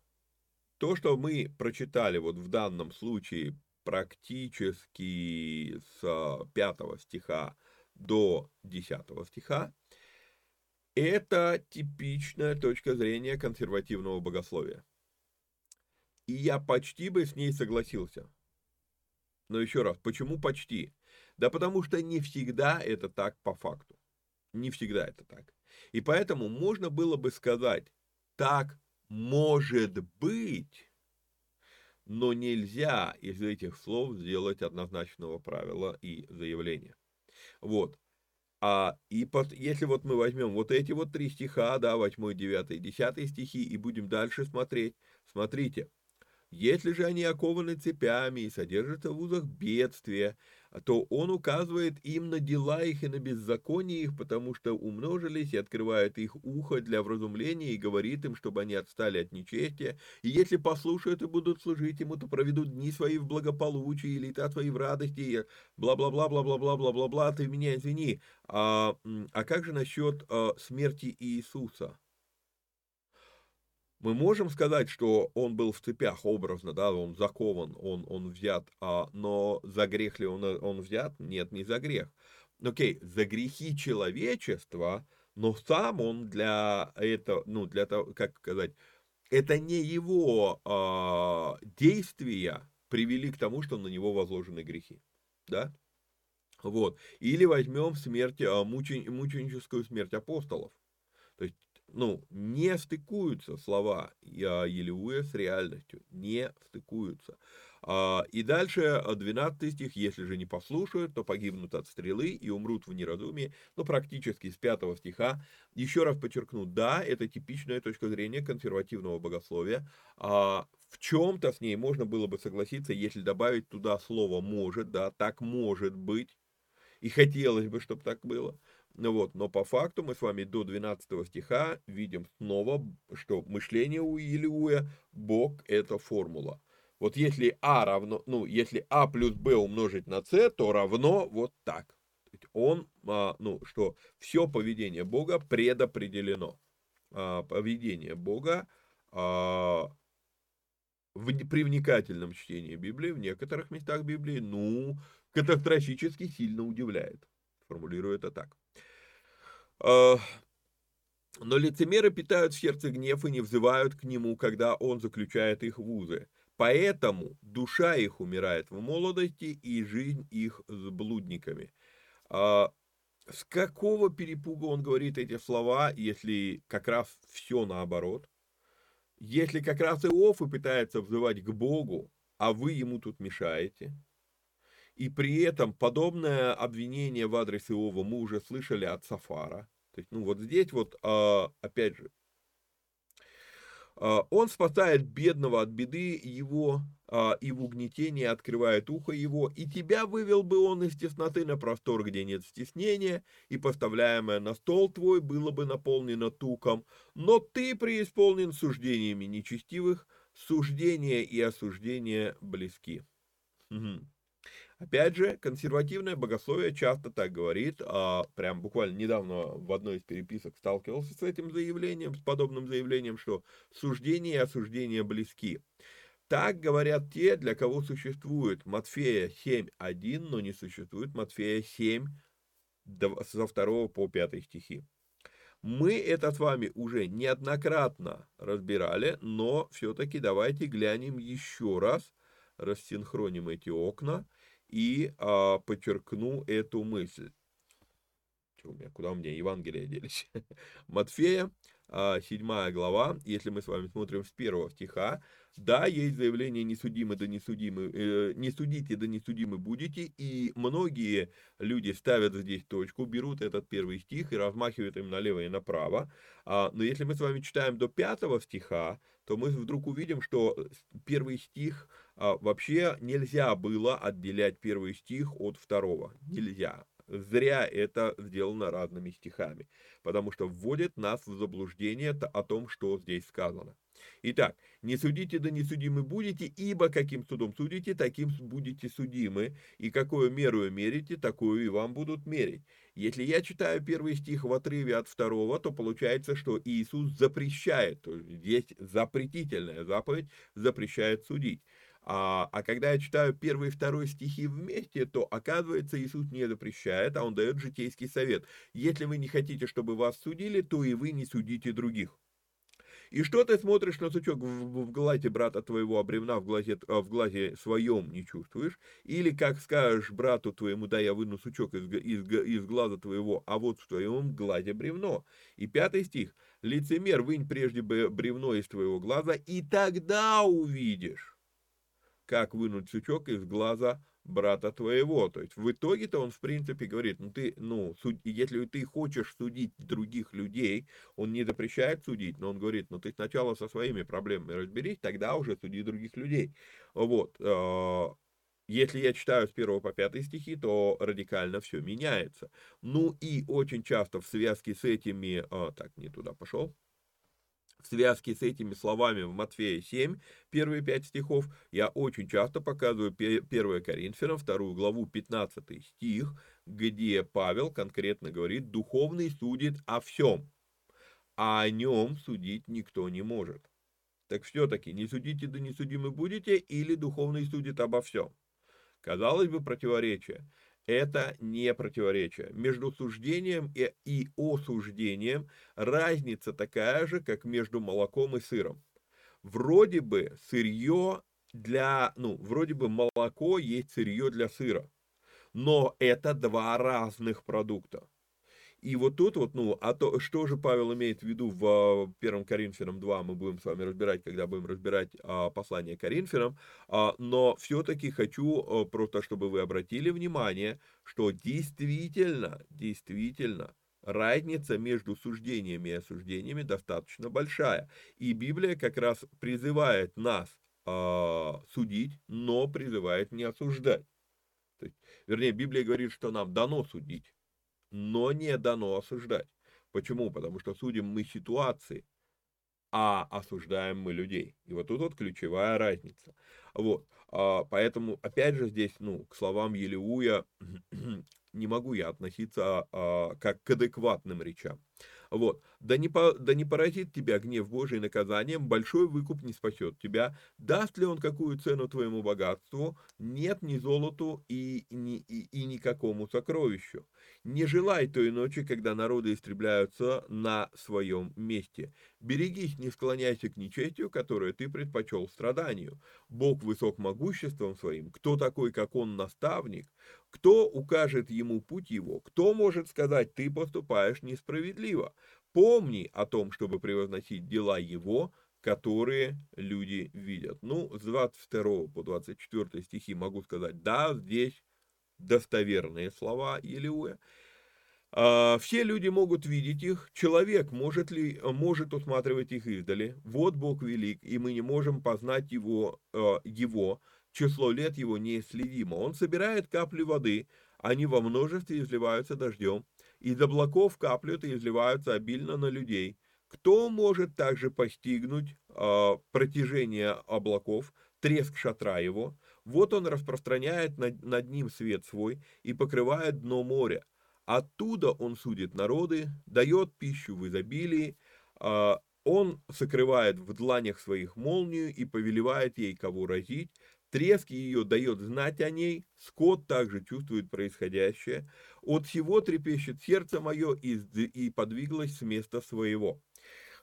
то, что мы прочитали вот в данном случае практически с 5 стиха до 10 стиха, это типичная точка зрения консервативного богословия. И я почти бы с ней согласился. Но еще раз, почему почти? Да потому что не всегда это так по факту. Не всегда это так. И поэтому можно было бы сказать, так может быть, но нельзя из этих слов сделать однозначного правила и заявления. Вот. А, и под, если вот мы возьмем вот эти вот три стиха, да, 8, 9, 10 стихи, и будем дальше смотреть, смотрите, если же они окованы цепями и содержатся в узах бедствия, то он указывает им на дела их и на беззаконие их, потому что умножились и открывает их ухо для вразумления и говорит им, чтобы они отстали от нечестия. И если послушают и будут служить ему, то проведут дни свои в благополучии и лета свои в радости, бла-бла-бла-бла-бла-бла-бла-бла-бла, ты меня извини. А, а как же насчет а, смерти Иисуса? Мы можем сказать, что он был в цепях образно, да, он закован, он, он взят, а, но за грех ли он, он взят? Нет, не за грех. Окей, за грехи человечества, но сам он для этого, ну, для того, как сказать, это не его а, действия привели к тому, что на него возложены грехи, да? Вот. Или возьмем смерть, а, мучен, мученическую смерть апостолов. То есть ну, не стыкуются слова Елеуя с реальностью, не стыкуются. А, и дальше 12 стих, если же не послушают, то погибнут от стрелы и умрут в неразумии, ну, практически с 5 стиха. Еще раз подчеркну, да, это типичная точка зрения консервативного богословия. А, в чем-то с ней можно было бы согласиться, если добавить туда слово «может», да, так может быть, и хотелось бы, чтобы так было. Ну вот, но по факту мы с вами до 12 стиха видим снова, что мышление у Илиуя, Бог – это формула. Вот если А равно, ну, если А плюс Б умножить на С, то равно вот так. Он, а, ну, что все поведение Бога предопределено. А, поведение Бога а, в, при вникательном чтении Библии, в некоторых местах Библии, ну, катастрофически сильно удивляет. Формулирую это так. Но лицемеры питают в сердце гнев и не взывают к нему, когда он заключает их в узы. Поэтому душа их умирает в молодости и жизнь их с блудниками. А, с какого перепуга он говорит эти слова, если как раз все наоборот? Если как раз Иов и пытается взывать к Богу, а вы ему тут мешаете – и при этом подобное обвинение в адрес Иова мы уже слышали от Сафара. То есть, ну вот здесь вот, а, опять же, а, он спасает бедного от беды его, а, и в угнетении открывает ухо его, и тебя вывел бы он из тесноты на простор, где нет стеснения, и поставляемое на стол твой было бы наполнено туком, но ты преисполнен суждениями нечестивых, суждения и осуждения близки. Угу. Опять же, консервативное богословие часто так говорит, а прям буквально недавно в одной из переписок сталкивался с этим заявлением, с подобным заявлением, что суждение и осуждение близки. Так говорят те, для кого существует Матфея 7.1, но не существует Матфея 7 со 2 по 5 стихи. Мы это с вами уже неоднократно разбирали, но все-таки давайте глянем еще раз, рассинхроним эти окна и а, подчеркну эту мысль. Что у меня, куда у меня Евангелие делись? Матфея, 7 глава, если мы с вами смотрим с первого стиха, да, есть заявление «не судимы, да не судимы, э, не судите, да не судимы будете», и многие люди ставят здесь точку, берут этот первый стих и размахивают им налево и направо, а, но если мы с вами читаем до пятого стиха, то мы вдруг увидим, что первый стих а, вообще нельзя было отделять первый стих от второго, нельзя. Зря это сделано разными стихами, потому что вводит нас в заблуждение о том, что здесь сказано. Итак, не судите, да не судимы будете, ибо каким судом судите, таким будете судимы, и какую меру мерите, такую и вам будут мерить. Если я читаю первый стих в отрыве от второго, то получается, что Иисус запрещает, то есть есть запретительная заповедь, запрещает судить. А, а когда я читаю первый и второй стихи вместе, то оказывается Иисус не запрещает, а он дает житейский совет. Если вы не хотите, чтобы вас судили, то и вы не судите других. И что ты смотришь на сучок в, в глазе брата твоего, а бревна в глазе, а в глазе своем не чувствуешь? Или как скажешь брату твоему, да, я выну сучок из, из, из глаза твоего, а вот в твоем глазе бревно. И пятый стих. Лицемер, вынь прежде бревно из твоего глаза, и тогда увидишь как вынуть сучок из глаза брата твоего. То есть в итоге-то он, в принципе, говорит, ну ты, ну, суд, если ты хочешь судить других людей, он не запрещает судить, но он говорит, ну ты сначала со своими проблемами разберись, тогда уже суди других людей. Вот. А, если я читаю с 1 по 5 стихи, то радикально все меняется. Ну и очень часто в связке с этими... А, так, не туда пошел в связке с этими словами в Матфея 7, первые пять стихов, я очень часто показываю 1 Коринфянам, вторую главу, 15 стих, где Павел конкретно говорит, духовный судит о всем, а о нем судить никто не может. Так все-таки, не судите, да не судимы будете, или духовный судит обо всем. Казалось бы, противоречие – это не противоречие. Между суждением и, и осуждением разница такая же, как между молоком и сыром. Вроде бы сырье для, ну, вроде бы молоко есть сырье для сыра, но это два разных продукта. И вот тут вот, ну, а то, что же Павел имеет в виду в 1 Коринфянам 2, мы будем с вами разбирать, когда будем разбирать а, послание Коринфянам, а, но все-таки хочу а, просто, чтобы вы обратили внимание, что действительно, действительно, разница между суждениями и осуждениями достаточно большая. И Библия как раз призывает нас а, судить, но призывает не осуждать. То есть, вернее, Библия говорит, что нам дано судить но не дано осуждать. Почему? Потому что судим мы ситуации, а осуждаем мы людей. И вот тут вот ключевая разница. Вот. А, поэтому, опять же, здесь, ну, к словам Елеуя не могу я относиться а, как к адекватным речам. Вот. Да не, по, да не поразит тебя гнев Божий наказанием, большой выкуп не спасет тебя. Даст ли он какую цену твоему богатству? Нет ни золоту и, ни, и, и никакому сокровищу. Не желай той ночи, когда народы истребляются на своем месте. Берегись, не склоняйся к нечестию, которое ты предпочел страданию. Бог высок могуществом своим. Кто такой, как он, наставник? Кто укажет ему путь его? Кто может сказать, ты поступаешь несправедливо? Помни о том, чтобы превозносить дела его, которые люди видят. Ну, с 22 по 24 стихи могу сказать, да, здесь достоверные слова Елеуя. А, все люди могут видеть их, человек может ли, может усматривать их издали. Вот Бог велик, и мы не можем познать его, а, его число лет его неисследимо. Он собирает капли воды, они во множестве изливаются дождем, из облаков каплют и изливаются обильно на людей. Кто может также постигнуть э, протяжение облаков, треск шатра его? Вот он распространяет над, над ним свет свой и покрывает дно моря. Оттуда он судит народы, дает пищу в изобилии, э, он сокрывает в дланях своих молнию и повелевает ей кого разить, Треск ее дает знать о ней, скот также чувствует происходящее. От всего трепещет сердце мое и, и подвиглось с места своего.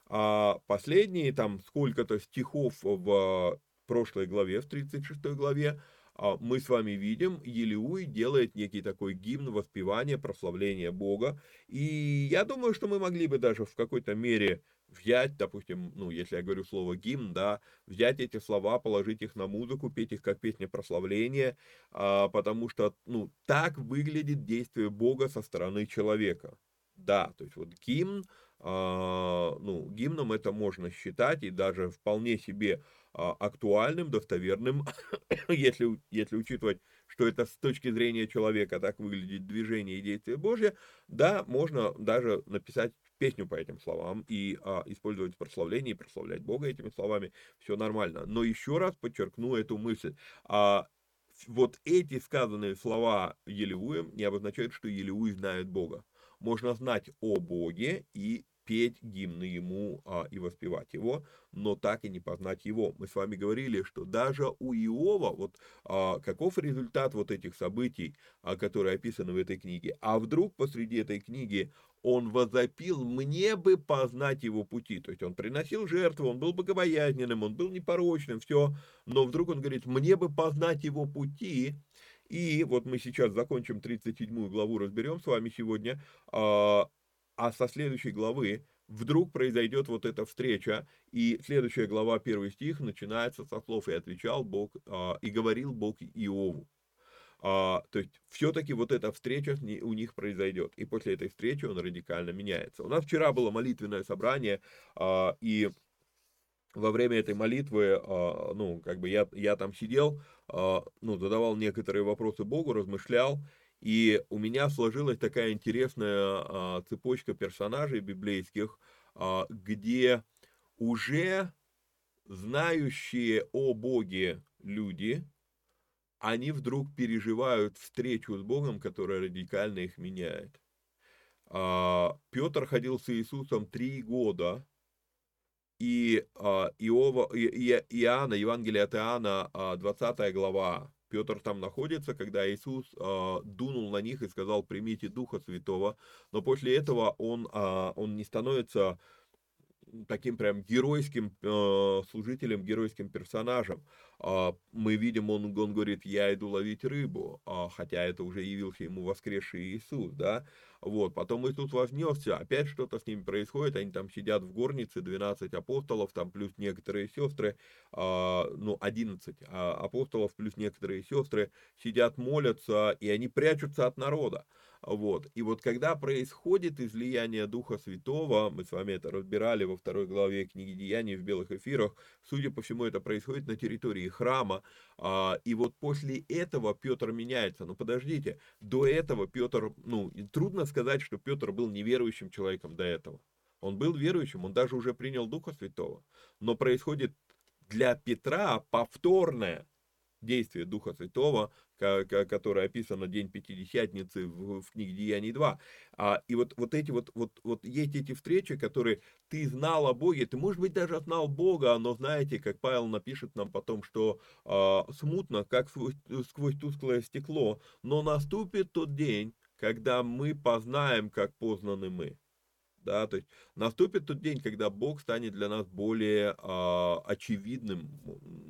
А последние там сколько-то стихов в прошлой главе, в 36 главе, а, мы с вами видим, Елеуй делает некий такой гимн воспевания, прославления Бога. И я думаю, что мы могли бы даже в какой-то мере взять, допустим, ну, если я говорю слово гимн, да, взять эти слова, положить их на музыку, петь их как песня прославления, а, потому что, ну, так выглядит действие Бога со стороны человека. Да, то есть вот гимн, а, ну, гимном это можно считать и даже вполне себе актуальным, достоверным, если, если учитывать, что это с точки зрения человека так выглядит движение и действие Божье, да, можно даже написать песню по этим словам и а, использовать в прославлении, прославлять Бога этими словами, все нормально. Но еще раз подчеркну эту мысль. А, вот эти сказанные слова Елеуем не обозначают, что Елеуй знает Бога. Можно знать о Боге и петь гимны ему а, и воспевать его, но так и не познать его. Мы с вами говорили, что даже у Иова, вот а, каков результат вот этих событий, а, которые описаны в этой книге, а вдруг посреди этой книги он возопил, мне бы познать его пути. То есть он приносил жертву, он был богобоязненным, он был непорочным, все, но вдруг он говорит, мне бы познать его пути, и вот мы сейчас закончим 37 главу, разберем с вами сегодня, а, со следующей главы вдруг произойдет вот эта встреча, и следующая глава, первый стих, начинается со слов «И отвечал Бог, а, и говорил Бог Иову». А, то есть все-таки вот эта встреча у них произойдет, и после этой встречи он радикально меняется. У нас вчера было молитвенное собрание, а, и во время этой молитвы, а, ну, как бы я, я там сидел, а, ну, задавал некоторые вопросы Богу, размышлял, и у меня сложилась такая интересная а, цепочка персонажей библейских, а, где уже знающие о Боге люди, они вдруг переживают встречу с Богом, которая радикально их меняет. А, Петр ходил с Иисусом три года, и Иова, Иоанна, Евангелие от Иоанна, 20 глава, Петр там находится, когда Иисус э, дунул на них и сказал, примите Духа Святого, но после этого он, э, он не становится таким прям геройским э, служителем, геройским персонажем. Э, мы видим, он, он говорит, я иду ловить рыбу, э, хотя это уже явился ему воскресший Иисус, да, вот, потом Иисус вознесся, опять что-то с ними происходит, они там сидят в горнице, 12 апостолов, там плюс некоторые сестры, а, ну, 11 а, апостолов плюс некоторые сестры сидят, молятся, и они прячутся от народа. Вот. И вот когда происходит излияние Духа Святого, мы с вами это разбирали во второй главе книги Деяний в белых эфирах, судя по всему, это происходит на территории храма, а, и вот после этого Петр меняется. Но подождите, до этого Петр, ну, трудно сказать, что Петр был неверующим человеком до этого. Он был верующим, он даже уже принял Духа Святого. Но происходит для Петра повторное действие Духа Святого, которое описано День Пятидесятницы в, в книге Деяний 2. А, и вот, вот эти вот, вот, вот есть эти встречи, которые ты знал о Боге, ты, может быть, даже знал Бога, но знаете, как Павел напишет нам потом, что а, смутно, как сквозь, сквозь тусклое стекло, но наступит тот день, когда мы познаем, как познаны мы да, то есть наступит тот день, когда Бог станет для нас более э, очевидным,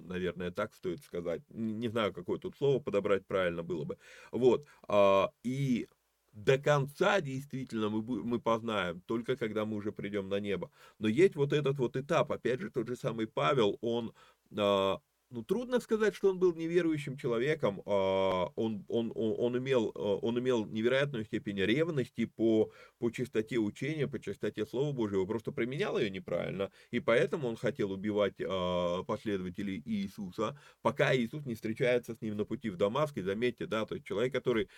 наверное, так стоит сказать, не, не знаю, какое тут слово подобрать правильно было бы, вот, э, и до конца действительно мы, мы познаем, только когда мы уже придем на небо. Но есть вот этот вот этап, опять же, тот же самый Павел, он э, ну, трудно сказать, что он был неверующим человеком. А, он, он, он, имел, а, он имел невероятную степень ревности по, по чистоте учения, по чистоте Слова Божьего, просто применял ее неправильно. И поэтому он хотел убивать а, последователей Иисуса, пока Иисус не встречается с ним на пути в Дамаск. И заметьте, да, то есть человек, который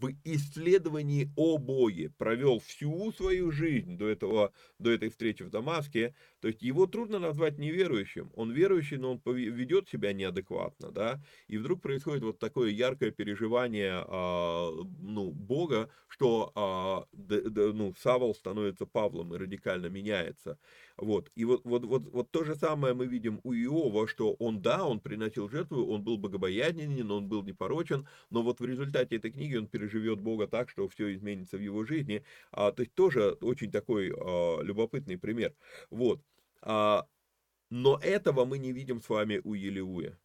в исследовании о Боге провел всю свою жизнь до, этого, до этой встречи в Дамаске, то есть его трудно назвать неверующим. Он верующий, но он ведет себя неадекватно, да, и вдруг происходит вот такое яркое переживание а, ну, Бога, что а, д, д, ну, Савол становится Павлом и радикально меняется. Вот. И вот, вот, вот, вот то же самое мы видим у Иова, что он, да, он приносил жертву, он был богобоязненен, он был непорочен, но вот в результате этой книги он переживет Бога так, что все изменится в его жизни. А, то есть тоже очень такой а, любопытный пример. Вот. А, но этого мы не видим с вами у Елеуя.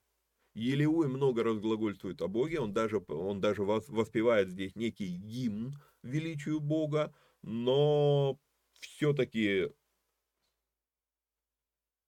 Елеуй много разглагольствует о Боге, он даже, он даже воспевает здесь некий гимн величию Бога, но все-таки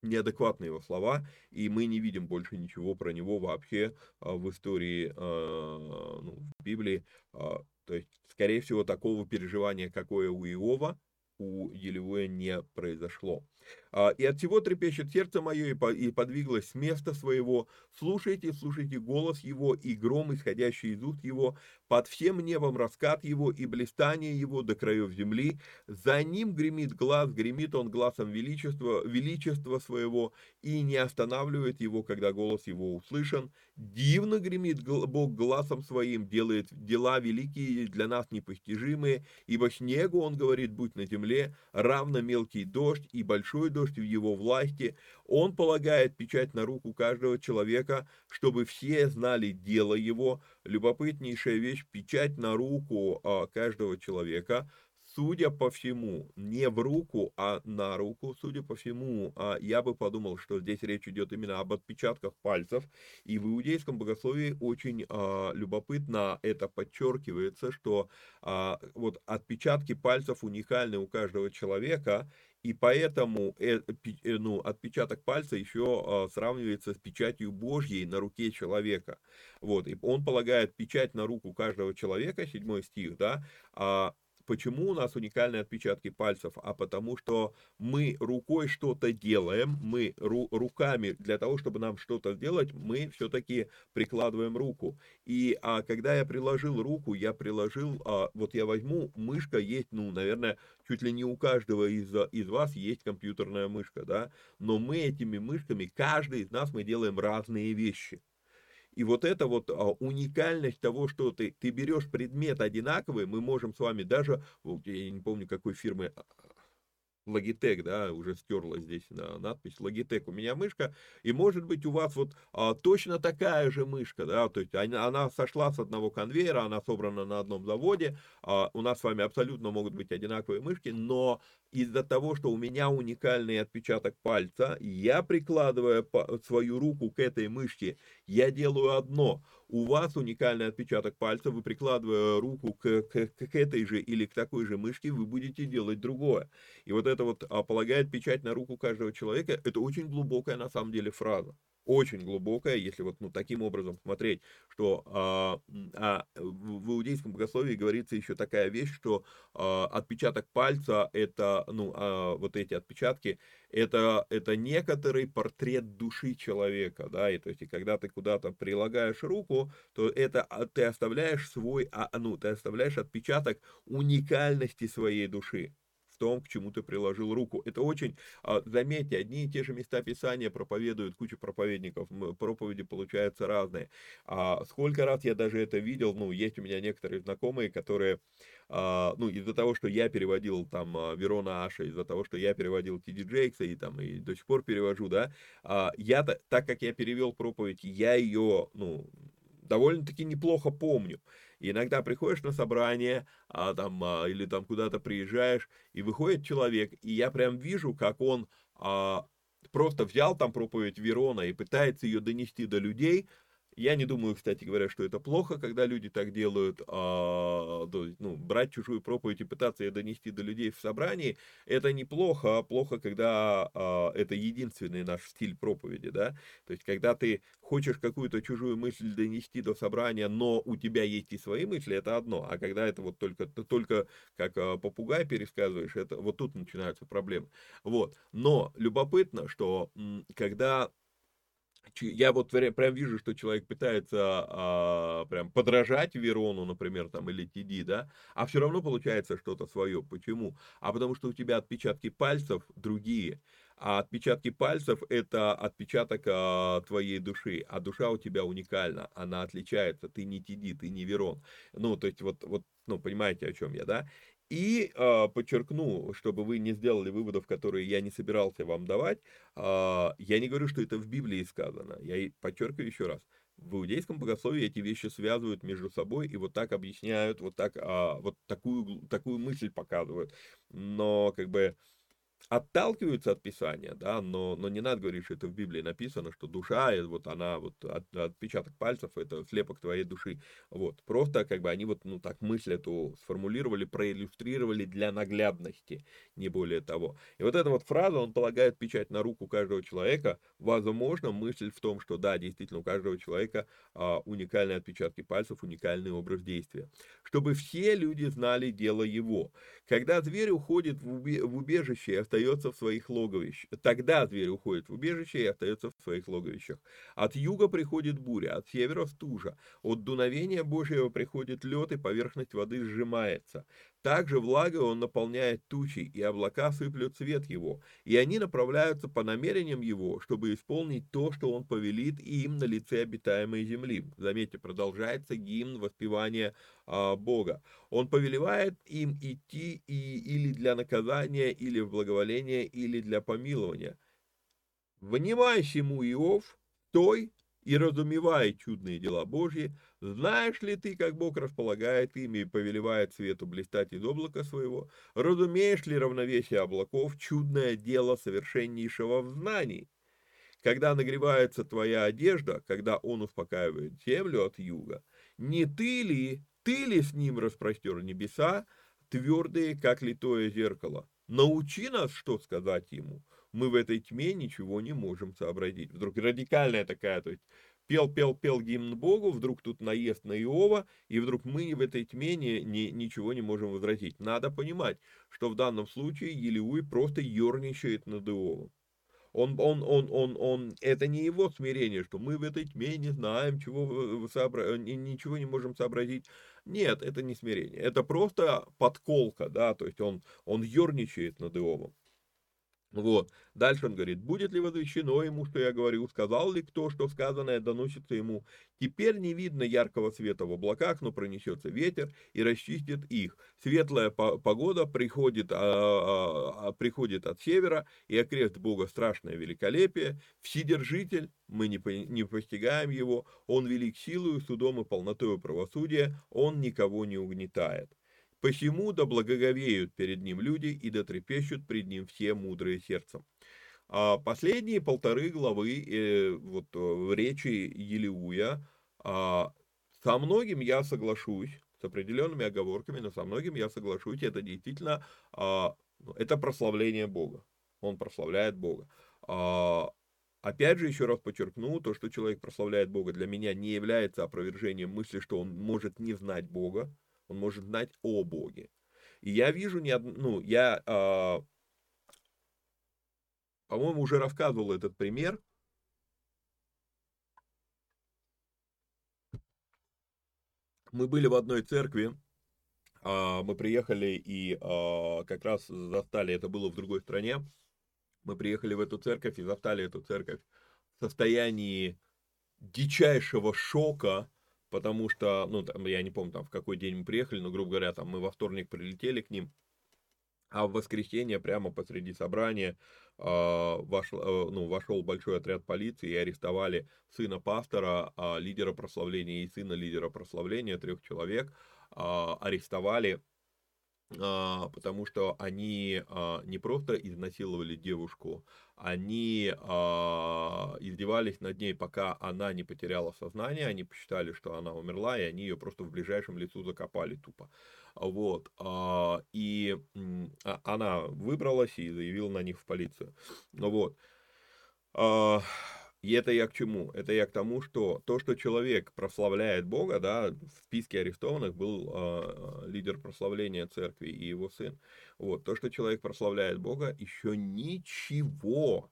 неадекватны его слова, и мы не видим больше ничего про него вообще а, в истории, а, ну, в Библии. То есть, скорее всего, такого переживания, какое у Иова, у Елевоя не произошло. А, «И от всего трепещет сердце мое, и подвиглось с места своего. Слушайте, слушайте голос его, и гром, исходящий из уст его, под всем небом раскат его, и блистание его до краев земли. За ним гремит глаз, гремит он глазом величества, величества своего, и не останавливает его, когда голос его услышан. Дивно гремит Бог глазом своим, делает дела великие для нас непостижимые, ибо снегу, он говорит, будь на земле, равно мелкий дождь и большой дождь, в его власти, он полагает печать на руку каждого человека, чтобы все знали дело его. Любопытнейшая вещь, печать на руку а, каждого человека – судя по всему, не в руку, а на руку, судя по всему, а, я бы подумал, что здесь речь идет именно об отпечатках пальцев. И в иудейском богословии очень а, любопытно это подчеркивается, что а, вот отпечатки пальцев уникальны у каждого человека, и поэтому э, э, ну, отпечаток пальца еще сравнивается с печатью Божьей на руке человека. Вот, и он полагает печать на руку каждого человека, седьмой стих, да, Почему у нас уникальные отпечатки пальцев? А потому что мы рукой что-то делаем, мы ру руками для того, чтобы нам что-то сделать, мы все-таки прикладываем руку. И а, когда я приложил руку, я приложил, а, вот я возьму, мышка есть, ну, наверное, чуть ли не у каждого из, из вас есть компьютерная мышка, да, но мы этими мышками, каждый из нас, мы делаем разные вещи. И вот это вот а, уникальность того, что ты, ты берешь предмет одинаковый, мы можем с вами даже, я не помню какой фирмы, а, Logitech, да, уже стерла здесь на надпись Logitech. У меня мышка, и может быть у вас вот а, точно такая же мышка, да, то есть она, она сошла с одного конвейера, она собрана на одном заводе, а, у нас с вами абсолютно могут быть одинаковые мышки, но из-за того, что у меня уникальный отпечаток пальца, я прикладывая свою руку к этой мышке, я делаю одно – у вас уникальный отпечаток пальца, вы прикладывая руку к, к, к этой же или к такой же мышке, вы будете делать другое. И вот это вот а, полагает печать на руку каждого человека, это очень глубокая на самом деле фраза очень глубокая, если вот ну, таким образом смотреть, что а, а, в иудейском богословии говорится еще такая вещь, что а, отпечаток пальца, это, ну, а, вот эти отпечатки, это, это некоторый портрет души человека, да, и то есть, и когда ты куда-то прилагаешь руку, то это а, ты оставляешь свой, а, ну, ты оставляешь отпечаток уникальности своей души том, к чему ты приложил руку. Это очень, а, заметьте, одни и те же места Писания проповедуют куча проповедников, проповеди получаются разные. А сколько раз я даже это видел, ну, есть у меня некоторые знакомые, которые, а, ну, из-за того, что я переводил там Верона Аша, из-за того, что я переводил Тиди Джейкса и там и до сих пор перевожу, да, я, так как я перевел проповедь, я ее, ну, довольно-таки неплохо помню. И иногда приходишь на собрание, а, там, а, или там куда-то приезжаешь, и выходит человек, и я прям вижу, как он а, просто взял там проповедь Верона и пытается ее донести до людей, я не думаю, кстати говоря, что это плохо, когда люди так делают, а, ну, брать чужую проповедь и пытаться ее донести до людей в собрании, это неплохо, а плохо, когда а, это единственный наш стиль проповеди, да, то есть, когда ты хочешь какую-то чужую мысль донести до собрания, но у тебя есть и свои мысли, это одно, а когда это вот только, ты только как а, попугай пересказываешь, это вот тут начинаются проблемы, вот, но любопытно, что когда я вот прям вижу, что человек пытается а, прям подражать Верону, например, там, или TD, да, а все равно получается что-то свое. Почему? А потому что у тебя отпечатки пальцев другие. А отпечатки пальцев – это отпечаток а, твоей души, а душа у тебя уникальна, она отличается, ты не TD, ты не Верон. Ну, то есть вот, вот ну, понимаете, о чем я, да? И э, подчеркну, чтобы вы не сделали выводов, которые я не собирался вам давать, э, я не говорю, что это в Библии сказано. Я подчеркиваю еще раз. В иудейском богословии эти вещи связывают между собой и вот так объясняют, вот так, а, вот такую, такую мысль показывают. Но как бы отталкиваются от Писания, да, но, но не надо говорить, что это в Библии написано, что душа, вот она, вот от, отпечаток пальцев, это слепок твоей души, вот, просто как бы они вот, ну, так мысль эту сформулировали, проиллюстрировали для наглядности, не более того. И вот эта вот фраза, он полагает печать на руку каждого человека, возможно, мысль в том, что да, действительно, у каждого человека а, уникальные отпечатки пальцев, уникальный образ действия. Чтобы все люди знали дело его. Когда зверь уходит в, убежище остается в своих логовищах, тогда зверь уходит в убежище и остается в своих логовищах. От юга приходит буря, от севера стужа, от дуновения Божьего приходит лед, и поверхность воды сжимается. Также влагой он наполняет тучи, и облака сыплют свет его, и они направляются по намерениям его, чтобы исполнить то, что он повелит им на лице обитаемой земли. Заметьте, продолжается гимн воспевания а, Бога. Он повелевает им идти и, или для наказания, или в благоволение, или для помилования. Внимай сему, Иов, той и разумевай чудные дела Божьи, знаешь ли ты, как Бог располагает ими и повелевает свету блистать из облака своего? Разумеешь ли равновесие облаков, чудное дело совершеннейшего в знании? Когда нагревается твоя одежда, когда он успокаивает землю от юга, не ты ли, ты ли с ним распростер небеса, твердые, как литое зеркало? Научи нас, что сказать ему. Мы в этой тьме ничего не можем сообразить. Вдруг радикальная такая, то есть пел, пел, пел гимн Богу, вдруг тут наезд на Иова, и вдруг мы в этой тьме не, не, ничего не можем возразить. Надо понимать, что в данном случае Елеуй просто ерничает над Иовом. Он, он, он, он, он, это не его смирение, что мы в этой тьме не знаем, чего сообра... ничего не можем сообразить. Нет, это не смирение. Это просто подколка, да, то есть он, он ерничает над Иовом. Вот. Дальше он говорит, будет ли возвещено ему, что я говорю, сказал ли кто, что сказанное доносится ему. Теперь не видно яркого света в облаках, но пронесется ветер и расчистит их. Светлая погода приходит, а, а, а, приходит от севера, и окрест Бога страшное великолепие. Вседержитель, мы не, не постигаем его, он велик силою, судом и полнотою правосудия, он никого не угнетает. Посему да благоговеют перед ним люди и да трепещут пред ним все мудрые сердцем. А последние полторы главы э, вот, э, в речи Елеуя, а, со многим я соглашусь, с определенными оговорками, но со многим я соглашусь, это действительно, а, это прославление Бога. Он прославляет Бога. А, опять же, еще раз подчеркну, то, что человек прославляет Бога, для меня не является опровержением мысли, что он может не знать Бога он может знать о Боге. И я вижу не одну, ну, я, э, по-моему, уже рассказывал этот пример. Мы были в одной церкви, э, мы приехали и э, как раз застали, это было в другой стране, мы приехали в эту церковь и застали эту церковь в состоянии дичайшего шока, потому что, ну, там, я не помню, там, в какой день мы приехали, но, грубо говоря, там, мы во вторник прилетели к ним, а в воскресенье прямо посреди собрания э, вошел, э, ну, вошел большой отряд полиции и арестовали сына пастора, э, лидера прославления и сына лидера прославления, трех человек, э, арестовали а, потому что они а, не просто изнасиловали девушку, они а, издевались над ней, пока она не потеряла сознание, они посчитали, что она умерла, и они ее просто в ближайшем лесу закопали тупо. Вот, и она выбралась и заявила на них в полицию. Вот. И это я к чему? Это я к тому, что то, что человек прославляет Бога, да, в списке арестованных был э, лидер прославления церкви и его сын. Вот, то, что человек прославляет Бога, еще ничего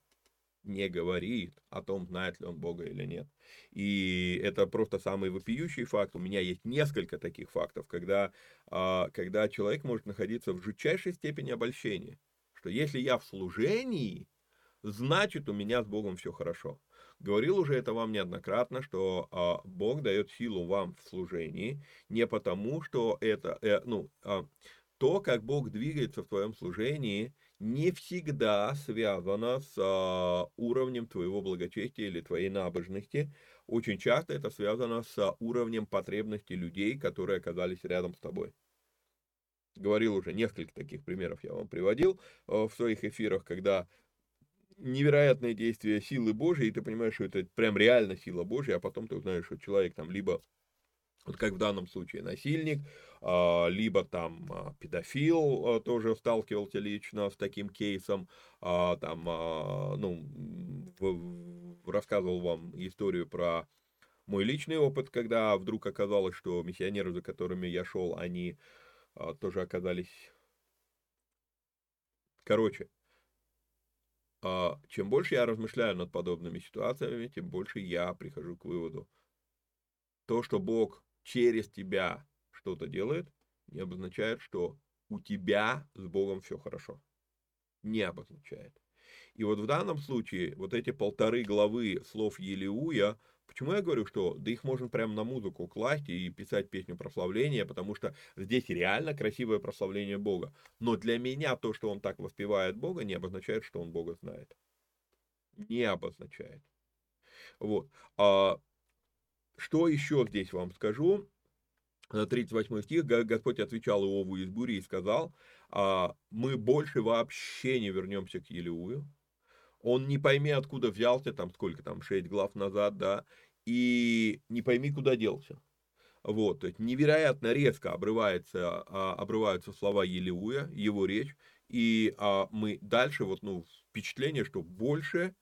не говорит о том, знает ли он Бога или нет. И это просто самый вопиющий факт. У меня есть несколько таких фактов, когда, э, когда человек может находиться в жутчайшей степени обольщения. Что если я в служении, значит у меня с Богом все хорошо. Говорил уже это вам неоднократно, что а, Бог дает силу вам в служении не потому, что это, э, ну, а, то, как Бог двигается в твоем служении, не всегда связано с а, уровнем твоего благочестия или твоей набожности. Очень часто это связано с уровнем потребностей людей, которые оказались рядом с тобой. говорил уже несколько таких примеров я вам приводил в своих эфирах, когда невероятное действие силы Божьей, и ты понимаешь, что это прям реально сила Божья, а потом ты узнаешь, что человек там либо вот как в данном случае насильник, а, либо там а, педофил, а, тоже сталкивался лично с таким кейсом, там, ну, рассказывал вам историю про мой личный опыт, когда вдруг оказалось, что миссионеры, за которыми я шел, они тоже оказались... Короче, чем больше я размышляю над подобными ситуациями, тем больше я прихожу к выводу. То, что Бог через тебя что-то делает, не обозначает, что у тебя с Богом все хорошо. Не обозначает. И вот в данном случае вот эти полторы главы слов Елеуя, почему я говорю, что да их можно прямо на музыку класть и писать песню прославления, потому что здесь реально красивое прославление Бога. Но для меня то, что он так воспевает Бога, не обозначает, что он Бога знает. Не обозначает. Вот. А что еще здесь вам скажу? 38 стих, Господь отвечал Иову из бури и сказал, «А, мы больше вообще не вернемся к Елеую, он не пойми, откуда взялся, там сколько там, 6 глав назад, да, и не пойми, куда делся. Вот, то есть невероятно резко обрывается, а, обрываются слова Елеуя, его речь, и а, мы дальше, вот, ну, впечатление, что больше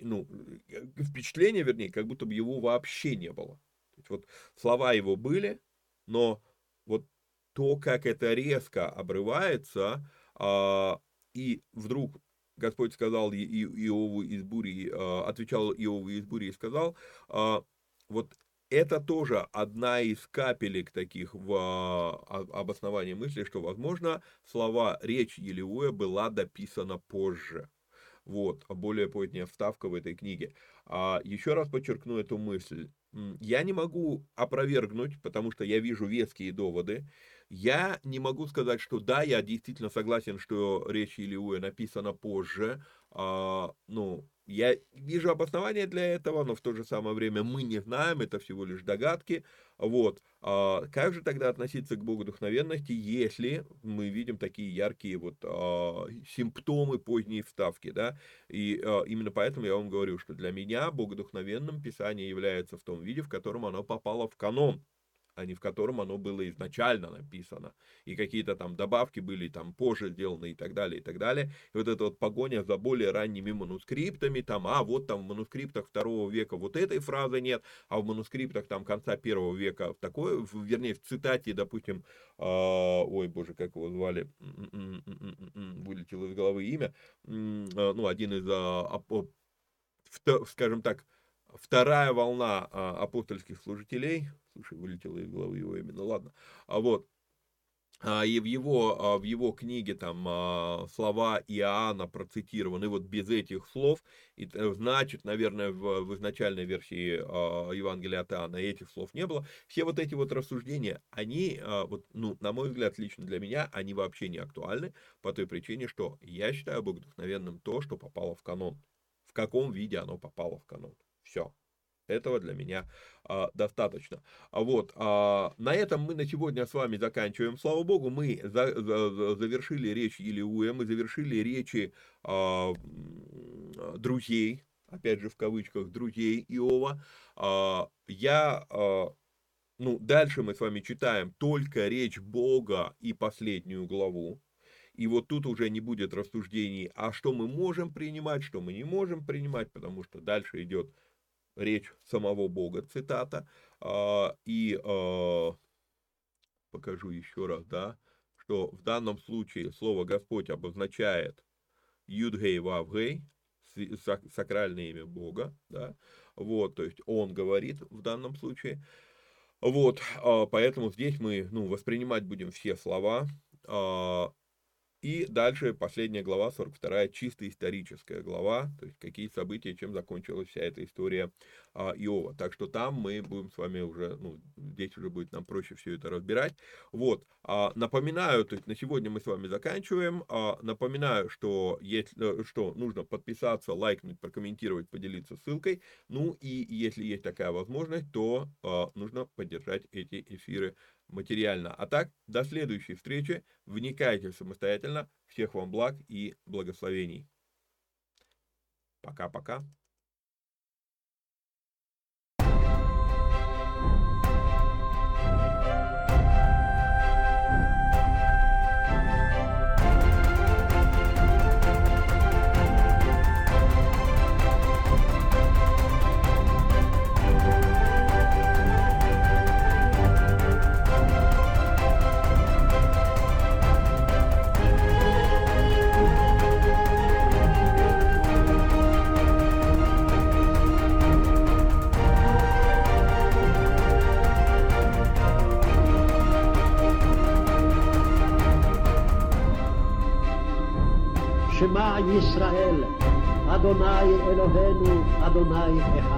ну, э, впечатление, вернее, как будто бы его вообще не было. То есть вот слова его были, но вот то, как это резко обрывается, а, и вдруг Господь сказал Иову из бури, а, отвечал Иову из бури и сказал, а, вот это тоже одна из капелек таких в а, обосновании мысли, что, возможно, слова речь Елеуя была дописана позже. Вот, более поздняя вставка в этой книге. Еще раз подчеркну эту мысль. Я не могу опровергнуть, потому что я вижу веские доводы. Я не могу сказать, что да, я действительно согласен, что речь Илиуя написана позже. А, ну, я вижу обоснование для этого, но в то же самое время мы не знаем, это всего лишь догадки. Вот. А как же тогда относиться к богодухновенности, если мы видим такие яркие вот а, симптомы поздней вставки, да? И а, именно поэтому я вам говорю, что для меня богодухновенным Писание является в том виде, в котором оно попало в канон а не в котором оно было изначально написано. И какие-то там добавки были там позже сделаны и так далее, и так далее. И вот эта вот погоня за более ранними манускриптами, там, а вот там в манускриптах второго века вот этой фразы нет, а в манускриптах там конца первого века такой, вернее, в цитате, допустим, э, ой, боже, как его звали, вылетело из головы имя, э, ну, один из, э, скажем так, вторая волна а, апостольских служителей, слушай, вылетело из головы его именно, ладно, а вот, а, и в его, а, в его книге там а, слова Иоанна процитированы вот без этих слов, и э, значит, наверное, в, в изначальной версии Евангелия от Иоанна этих слов не было. Все вот эти вот рассуждения, они, вот, ну, на мой взгляд, лично для меня, они вообще не актуальны, по той причине, что я считаю богодухновенным то, что попало в канон. В каком виде оно попало в канон. Все. Этого для меня а, достаточно. А вот, а, на этом мы на сегодня с вами заканчиваем. Слава Богу, мы за, за, завершили речь Илиуя, мы завершили речи а, друзей, опять же в кавычках, друзей Иова. А, я, а, ну, дальше мы с вами читаем только речь Бога и последнюю главу. И вот тут уже не будет рассуждений, а что мы можем принимать, что мы не можем принимать, потому что дальше идет речь самого Бога, цитата, а, и а, покажу еще раз, да, что в данном случае слово Господь обозначает Юдгей Вавгей, сакральное имя Бога, да, вот, то есть он говорит в данном случае, вот, а, поэтому здесь мы, ну, воспринимать будем все слова, и дальше последняя глава, 42 чисто историческая глава, то есть какие события, чем закончилась вся эта история а, Иова. Так что там мы будем с вами уже, ну, здесь уже будет нам проще все это разбирать. Вот, а, напоминаю, то есть на сегодня мы с вами заканчиваем. А, напоминаю, что, есть, э, что нужно подписаться, лайкнуть, прокомментировать, поделиться ссылкой. Ну и если есть такая возможность, то а, нужно поддержать эти эфиры материально. А так, до следующей встречи. Вникайте самостоятельно. Всех вам благ и благословений. Пока-пока. ישראל, אדוני אלוהינו, אדוני אחד.